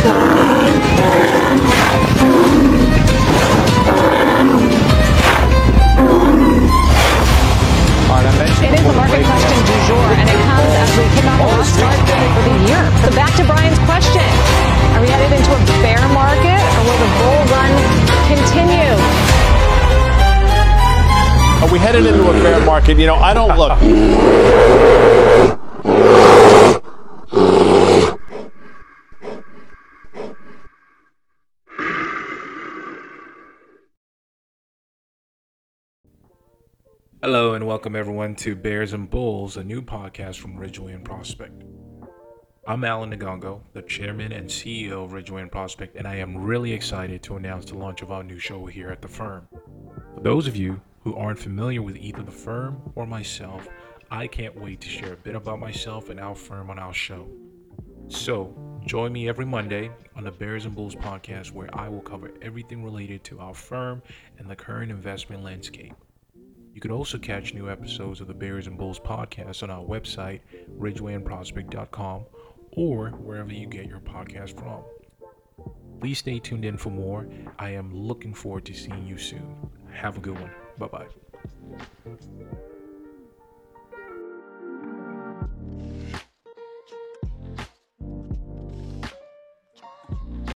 It is the market question du jour, and it comes as we kick off start for the year. So back to Brian's question. Are we headed into a bear market, or will the bull run continue? Are we headed into a bear market? You know, I don't look. Hello and welcome everyone to Bears and Bulls, a new podcast from Ridgeway and Prospect. I'm Alan Nagongo, the chairman and CEO of Ridgeway and Prospect, and I am really excited to announce the launch of our new show here at the firm. For those of you who aren't familiar with either the firm or myself, I can't wait to share a bit about myself and our firm on our show. So, join me every Monday on the Bears and Bulls podcast where I will cover everything related to our firm and the current investment landscape. You can also catch new episodes of the Bears and Bulls podcast on our website, ridgewayandprospect.com, or wherever you get your podcast from. Please stay tuned in for more. I am looking forward to seeing you soon. Have a good one. Bye bye.